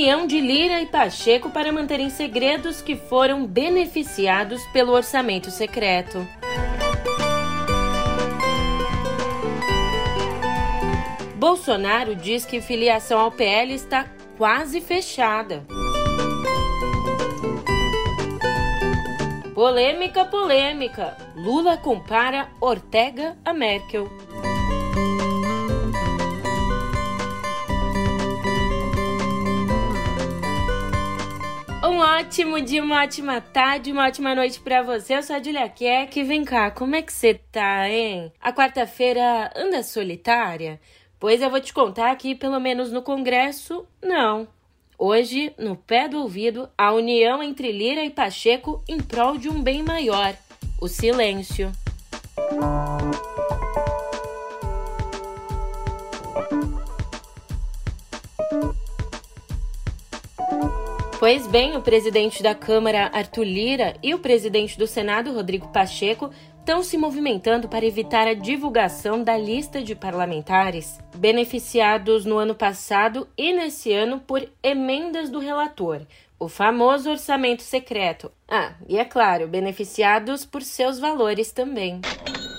Reunião de Lira e Pacheco para manterem segredos que foram beneficiados pelo orçamento secreto. Bolsonaro diz que filiação ao PL está quase fechada. Polêmica, polêmica. Lula compara Ortega a Merkel. Um ótimo dia, uma ótima tarde, uma ótima noite para você. Eu sou a Julia Keck. Vem cá, como é que você tá, hein? A quarta-feira anda solitária? Pois eu vou te contar que, pelo menos no Congresso, não. Hoje, no pé do ouvido, a união entre Lira e Pacheco em prol de um bem maior: o silêncio. Pois bem, o presidente da Câmara, Arthur Lira, e o presidente do Senado, Rodrigo Pacheco, estão se movimentando para evitar a divulgação da lista de parlamentares beneficiados no ano passado e nesse ano por emendas do relator, o famoso orçamento secreto. Ah, e é claro, beneficiados por seus valores também.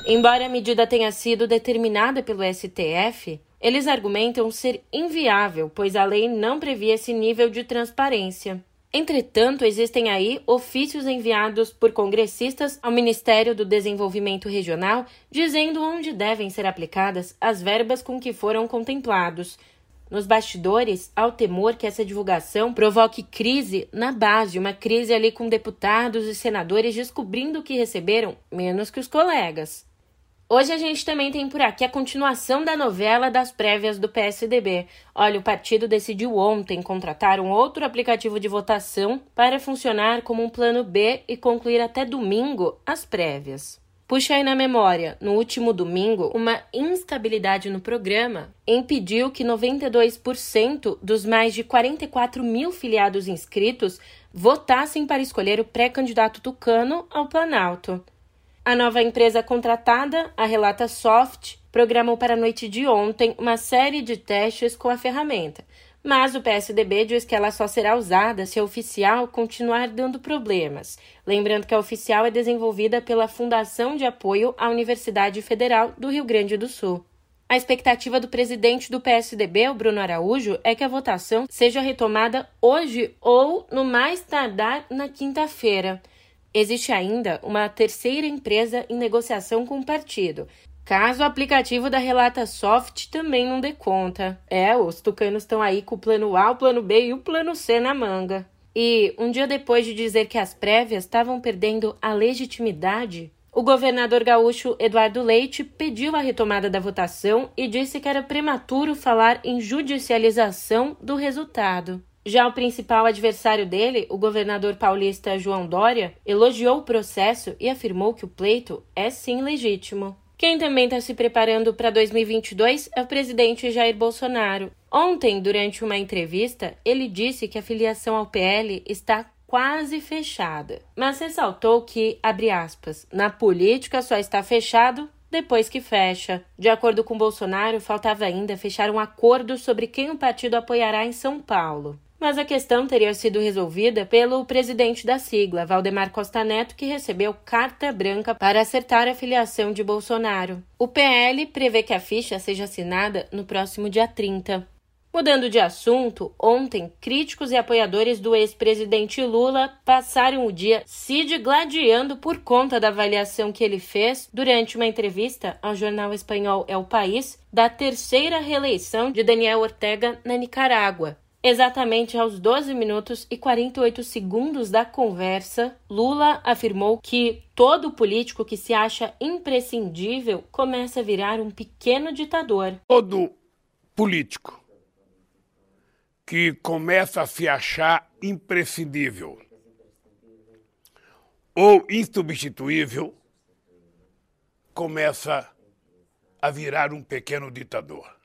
Embora a medida tenha sido determinada pelo STF, eles argumentam ser inviável, pois a lei não previa esse nível de transparência. Entretanto, existem aí ofícios enviados por congressistas ao Ministério do Desenvolvimento Regional dizendo onde devem ser aplicadas as verbas com que foram contemplados. Nos bastidores, há o temor que essa divulgação provoque crise na base, uma crise ali com deputados e senadores descobrindo que receberam menos que os colegas. Hoje a gente também tem por aqui a continuação da novela das prévias do PSDB. Olha, o partido decidiu ontem contratar um outro aplicativo de votação para funcionar como um plano B e concluir até domingo as prévias. Puxa aí na memória, no último domingo, uma instabilidade no programa impediu que 92% dos mais de 44 mil filiados inscritos votassem para escolher o pré-candidato tucano ao Planalto. A nova empresa contratada, a Relata Soft, programou para a noite de ontem uma série de testes com a ferramenta, mas o PSDB diz que ela só será usada se a oficial continuar dando problemas. Lembrando que a oficial é desenvolvida pela Fundação de Apoio à Universidade Federal do Rio Grande do Sul. A expectativa do presidente do PSDB, o Bruno Araújo, é que a votação seja retomada hoje ou, no mais tardar, na quinta-feira. Existe ainda uma terceira empresa em negociação com o partido, caso o aplicativo da Relata Soft também não dê conta. É, os tucanos estão aí com o plano A, o plano B e o plano C na manga. E, um dia depois de dizer que as prévias estavam perdendo a legitimidade, o governador gaúcho Eduardo Leite pediu a retomada da votação e disse que era prematuro falar em judicialização do resultado. Já o principal adversário dele, o governador paulista João Dória, elogiou o processo e afirmou que o pleito é sim legítimo. Quem também está se preparando para 2022 é o presidente Jair Bolsonaro. Ontem, durante uma entrevista, ele disse que a filiação ao PL está quase fechada, mas ressaltou que, abre aspas, na política só está fechado depois que fecha. De acordo com Bolsonaro, faltava ainda fechar um acordo sobre quem o partido apoiará em São Paulo mas a questão teria sido resolvida pelo presidente da sigla, Valdemar Costa Neto, que recebeu carta branca para acertar a filiação de Bolsonaro. O PL prevê que a ficha seja assinada no próximo dia 30. Mudando de assunto, ontem, críticos e apoiadores do ex-presidente Lula passaram o dia se digladiando por conta da avaliação que ele fez durante uma entrevista ao jornal espanhol El País da terceira reeleição de Daniel Ortega na Nicarágua. Exatamente aos 12 minutos e 48 segundos da conversa, Lula afirmou que todo político que se acha imprescindível começa a virar um pequeno ditador. Todo político que começa a se achar imprescindível ou insubstituível começa a virar um pequeno ditador.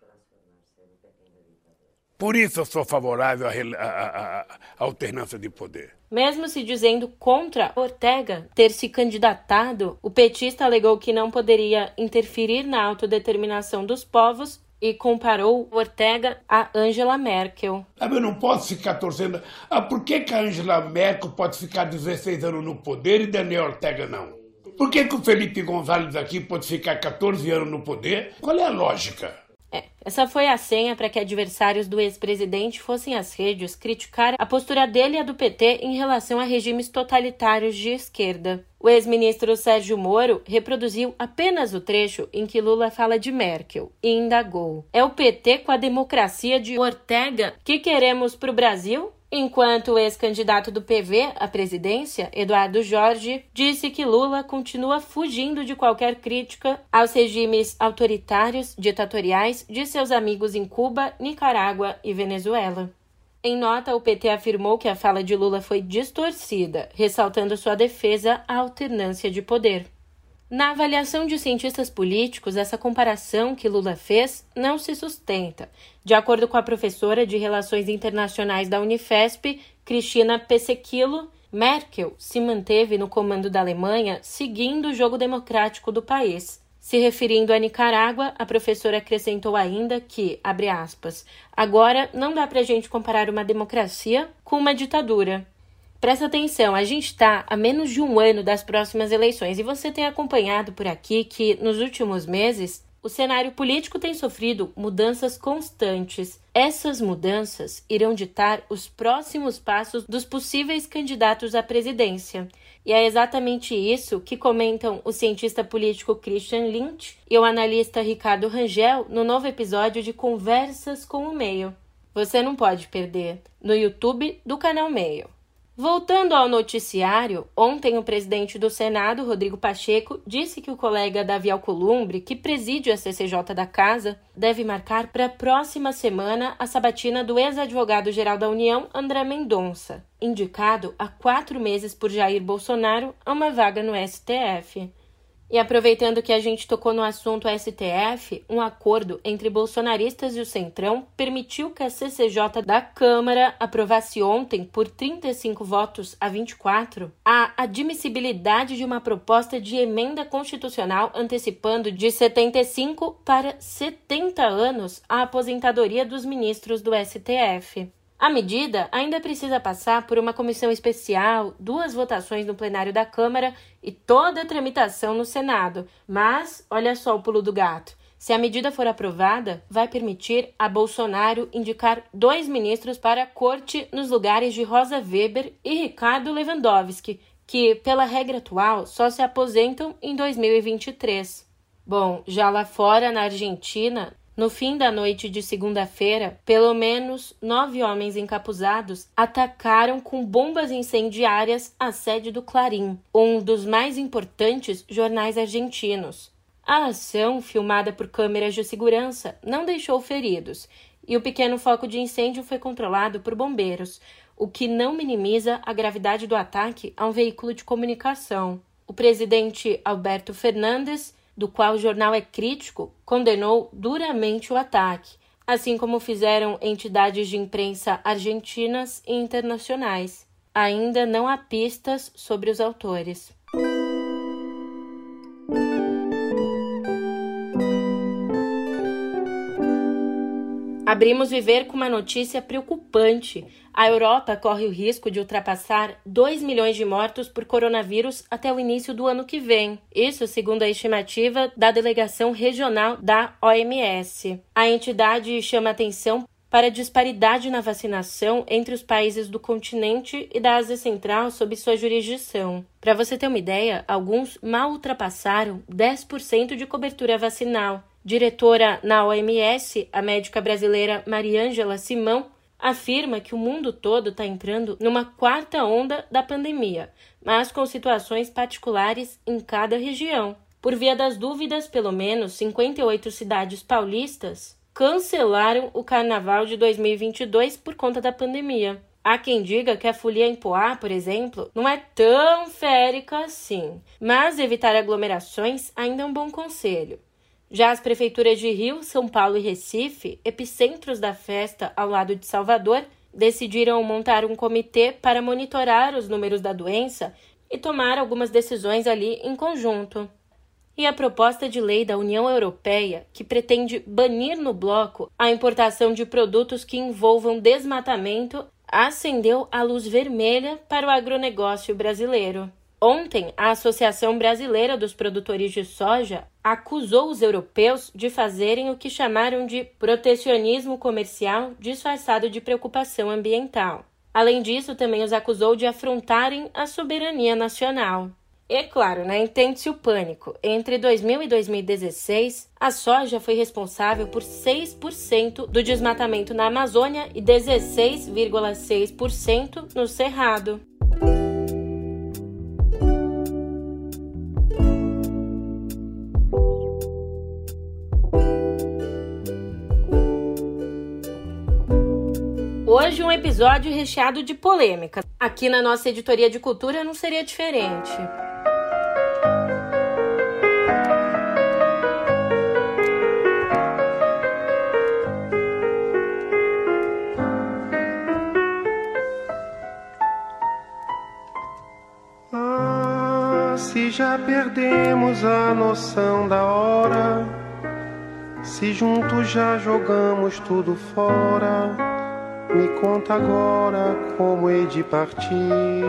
Por isso eu sou favorável à, alternância de poder. Mesmo se dizendo contra Ortega ter se candidatado, o petista alegou que não poderia interferir na autodeterminação dos povos e comparou Ortega a Angela Merkel. Ah, eu não posso ficar torcendo. Ah, por que, que a Angela Merkel pode ficar 16 anos no poder e Daniel Ortega não? Por que, que o Felipe Gonzalez aqui pode ficar 14 anos no poder? Qual é a lógica? É, essa foi a senha para que adversários do ex-presidente fossem às redes criticar a postura dele e a do PT em relação a regimes totalitários de esquerda. O ex-ministro Sérgio Moro reproduziu apenas o trecho em que Lula fala de Merkel e indagou: É o PT com a democracia de Ortega que queremos para o Brasil? Enquanto o ex-candidato do PV à presidência, Eduardo Jorge, disse que Lula continua fugindo de qualquer crítica aos regimes autoritários, ditatoriais de seus amigos em Cuba, Nicarágua e Venezuela. Em nota, o PT afirmou que a fala de Lula foi distorcida, ressaltando sua defesa à alternância de poder. Na avaliação de cientistas políticos, essa comparação que Lula fez não se sustenta. De acordo com a professora de Relações Internacionais da Unifesp, Cristina Pesequilo, Merkel se manteve no comando da Alemanha seguindo o jogo democrático do país. Se referindo a Nicarágua, a professora acrescentou ainda que, abre aspas, agora não dá para a gente comparar uma democracia com uma ditadura. Presta atenção, a gente está a menos de um ano das próximas eleições e você tem acompanhado por aqui que, nos últimos meses, o cenário político tem sofrido mudanças constantes. Essas mudanças irão ditar os próximos passos dos possíveis candidatos à presidência. E é exatamente isso que comentam o cientista político Christian Lynch e o analista Ricardo Rangel no novo episódio de Conversas com o Meio. Você não pode perder no YouTube do canal Meio. Voltando ao noticiário, ontem o presidente do Senado, Rodrigo Pacheco, disse que o colega Davi Alcolumbre, que preside a CCJ da Casa, deve marcar para a próxima semana a sabatina do ex-advogado-geral da União, André Mendonça, indicado há quatro meses por Jair Bolsonaro a uma vaga no STF. E aproveitando que a gente tocou no assunto STF, um acordo entre bolsonaristas e o Centrão permitiu que a CCJ da Câmara aprovasse ontem, por 35 votos a 24, a admissibilidade de uma proposta de emenda constitucional antecipando de 75 para 70 anos a aposentadoria dos ministros do STF. A medida ainda precisa passar por uma comissão especial, duas votações no plenário da Câmara e toda a tramitação no Senado. Mas, olha só o pulo do gato. Se a medida for aprovada, vai permitir a Bolsonaro indicar dois ministros para a corte nos lugares de Rosa Weber e Ricardo Lewandowski, que, pela regra atual, só se aposentam em 2023. Bom, já lá fora, na Argentina, no fim da noite de segunda-feira, pelo menos nove homens encapuzados atacaram com bombas incendiárias a sede do Clarim, um dos mais importantes jornais argentinos. A ação, filmada por câmeras de segurança, não deixou feridos e o pequeno foco de incêndio foi controlado por bombeiros, o que não minimiza a gravidade do ataque a um veículo de comunicação. O presidente Alberto Fernandes do qual o jornal é crítico, condenou duramente o ataque, assim como fizeram entidades de imprensa argentinas e internacionais. Ainda não há pistas sobre os autores. Abrimos Viver com uma notícia preocupante. A Europa corre o risco de ultrapassar 2 milhões de mortos por coronavírus até o início do ano que vem. Isso segundo a estimativa da delegação regional da OMS. A entidade chama atenção para a disparidade na vacinação entre os países do continente e da Ásia Central sob sua jurisdição. Para você ter uma ideia, alguns mal ultrapassaram 10% de cobertura vacinal. Diretora na OMS, a médica brasileira Mariângela Simão afirma que o mundo todo está entrando numa quarta onda da pandemia, mas com situações particulares em cada região. Por via das dúvidas, pelo menos 58 cidades paulistas cancelaram o carnaval de 2022 por conta da pandemia. Há quem diga que a folia em Poá, por exemplo, não é tão férica assim, mas evitar aglomerações ainda é um bom conselho. Já as prefeituras de Rio, São Paulo e Recife, epicentros da festa ao lado de Salvador, decidiram montar um comitê para monitorar os números da doença e tomar algumas decisões ali em conjunto. e a proposta de lei da União Europeia, que pretende banir no bloco a importação de produtos que envolvam desmatamento, acendeu a luz vermelha para o agronegócio brasileiro. Ontem, a Associação Brasileira dos Produtores de Soja acusou os europeus de fazerem o que chamaram de protecionismo comercial disfarçado de preocupação ambiental. Além disso, também os acusou de afrontarem a soberania nacional. E claro, né, entende-se o pânico. Entre 2000 e 2016, a soja foi responsável por 6% do desmatamento na Amazônia e 16,6% no Cerrado. Hoje um episódio recheado de polêmica. Aqui na nossa editoria de cultura não seria diferente. Ah, se já perdemos a noção da hora, se juntos já jogamos tudo fora me conta agora como hei de partir.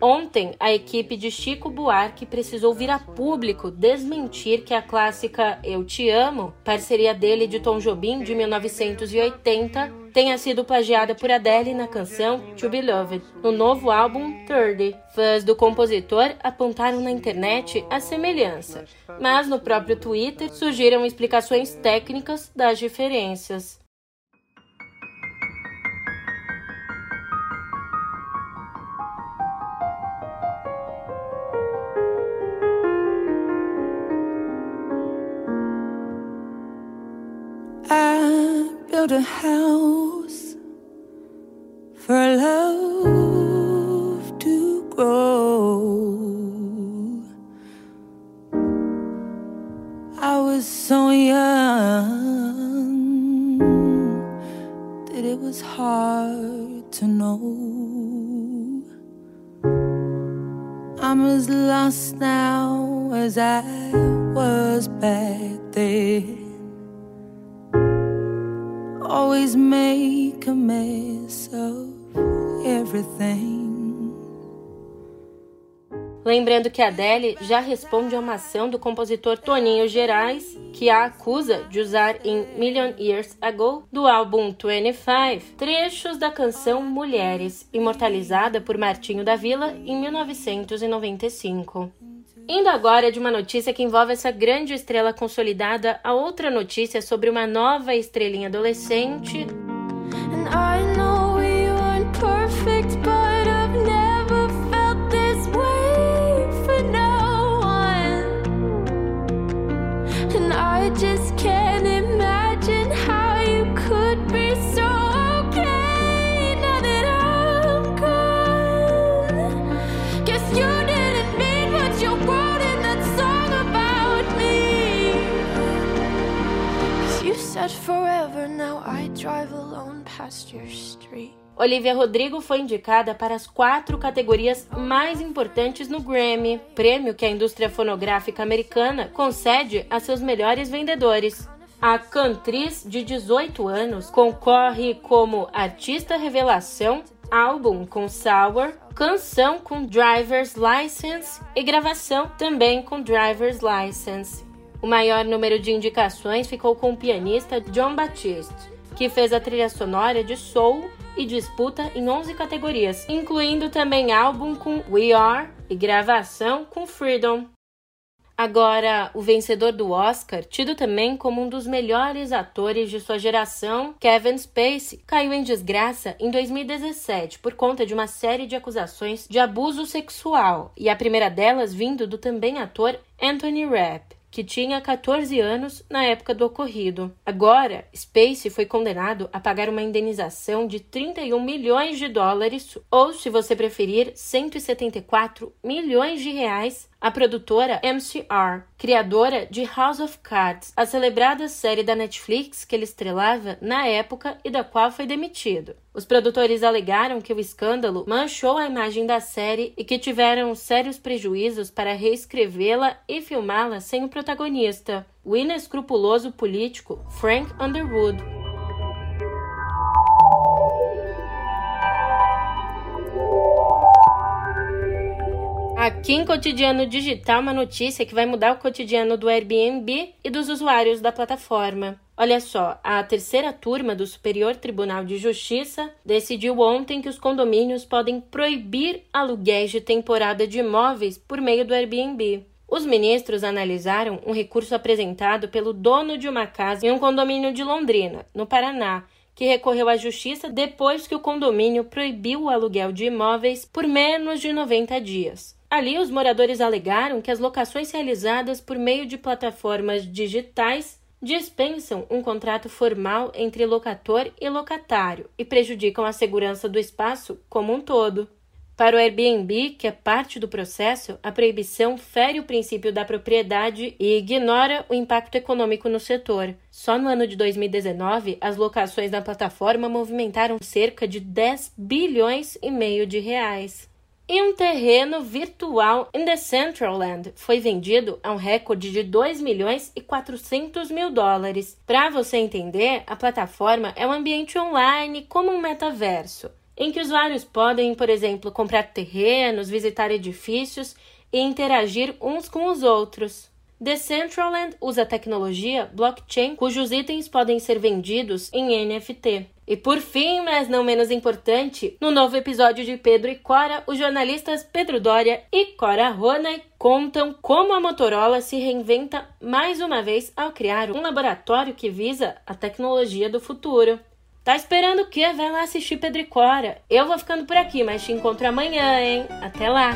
Ontem, a equipe de Chico Buarque precisou vir a público desmentir que a clássica Eu Te Amo, parceria dele de Tom Jobim de 1980, tenha sido plagiada por Adele na canção To Be Loved, no novo álbum 30. Fãs do compositor apontaram na internet a semelhança, mas no próprio Twitter surgiram explicações técnicas das diferenças. a house I'm as lost now as I was back then always make a mess of everything. Lembrando que a Adele já responde a uma ação do compositor Toninho Gerais, que a acusa de usar em Million Years Ago, do álbum 25, trechos da canção Mulheres, imortalizada por Martinho da Vila em 1995. Indo agora de uma notícia que envolve essa grande estrela consolidada a outra notícia sobre uma nova estrelinha adolescente. Olivia Rodrigo foi indicada para as quatro categorias mais importantes no Grammy, prêmio que a indústria fonográfica americana concede a seus melhores vendedores. A cantriz de 18 anos concorre como artista revelação, álbum com Sour, canção com Driver's License e gravação também com Driver's License. O maior número de indicações ficou com o pianista John Batiste, que fez a trilha sonora de Soul e disputa em 11 categorias, incluindo também álbum com We Are e gravação com Freedom. Agora, o vencedor do Oscar, tido também como um dos melhores atores de sua geração, Kevin Spacey, caiu em desgraça em 2017 por conta de uma série de acusações de abuso sexual, e a primeira delas vindo do também ator Anthony Rapp que tinha 14 anos na época do ocorrido. Agora, Spacey foi condenado a pagar uma indenização de 31 milhões de dólares, ou, se você preferir, 174 milhões de reais a produtora MCR, criadora de House of Cards, a celebrada série da Netflix que ele estrelava na época e da qual foi demitido. Os produtores alegaram que o escândalo manchou a imagem da série e que tiveram sérios prejuízos para reescrevê-la e filmá-la sem o protagonista, o inescrupuloso político Frank Underwood. Aqui em Cotidiano Digital, uma notícia que vai mudar o cotidiano do Airbnb e dos usuários da plataforma. Olha só, a terceira turma do Superior Tribunal de Justiça decidiu ontem que os condomínios podem proibir aluguéis de temporada de imóveis por meio do Airbnb. Os ministros analisaram um recurso apresentado pelo dono de uma casa em um condomínio de Londrina, no Paraná, que recorreu à justiça depois que o condomínio proibiu o aluguel de imóveis por menos de 90 dias. Ali, os moradores alegaram que as locações realizadas por meio de plataformas digitais dispensam um contrato formal entre locator e locatário e prejudicam a segurança do espaço como um todo. Para o Airbnb, que é parte do processo, a proibição fere o princípio da propriedade e ignora o impacto econômico no setor. Só no ano de 2019, as locações na plataforma movimentaram cerca de 10 bilhões e meio de reais. E um terreno virtual em The Central Land foi vendido a um recorde de 2 milhões e 400 mil dólares. Para você entender, a plataforma é um ambiente online como um metaverso, em que usuários podem, por exemplo, comprar terrenos, visitar edifícios e interagir uns com os outros. Decentraland usa tecnologia blockchain, cujos itens podem ser vendidos em NFT. E por fim, mas não menos importante, no novo episódio de Pedro e Cora, os jornalistas Pedro Doria e Cora Ronay contam como a Motorola se reinventa mais uma vez ao criar um laboratório que visa a tecnologia do futuro. Tá esperando o quê? Vai lá assistir Pedro e Cora. Eu vou ficando por aqui, mas te encontro amanhã, hein? Até lá!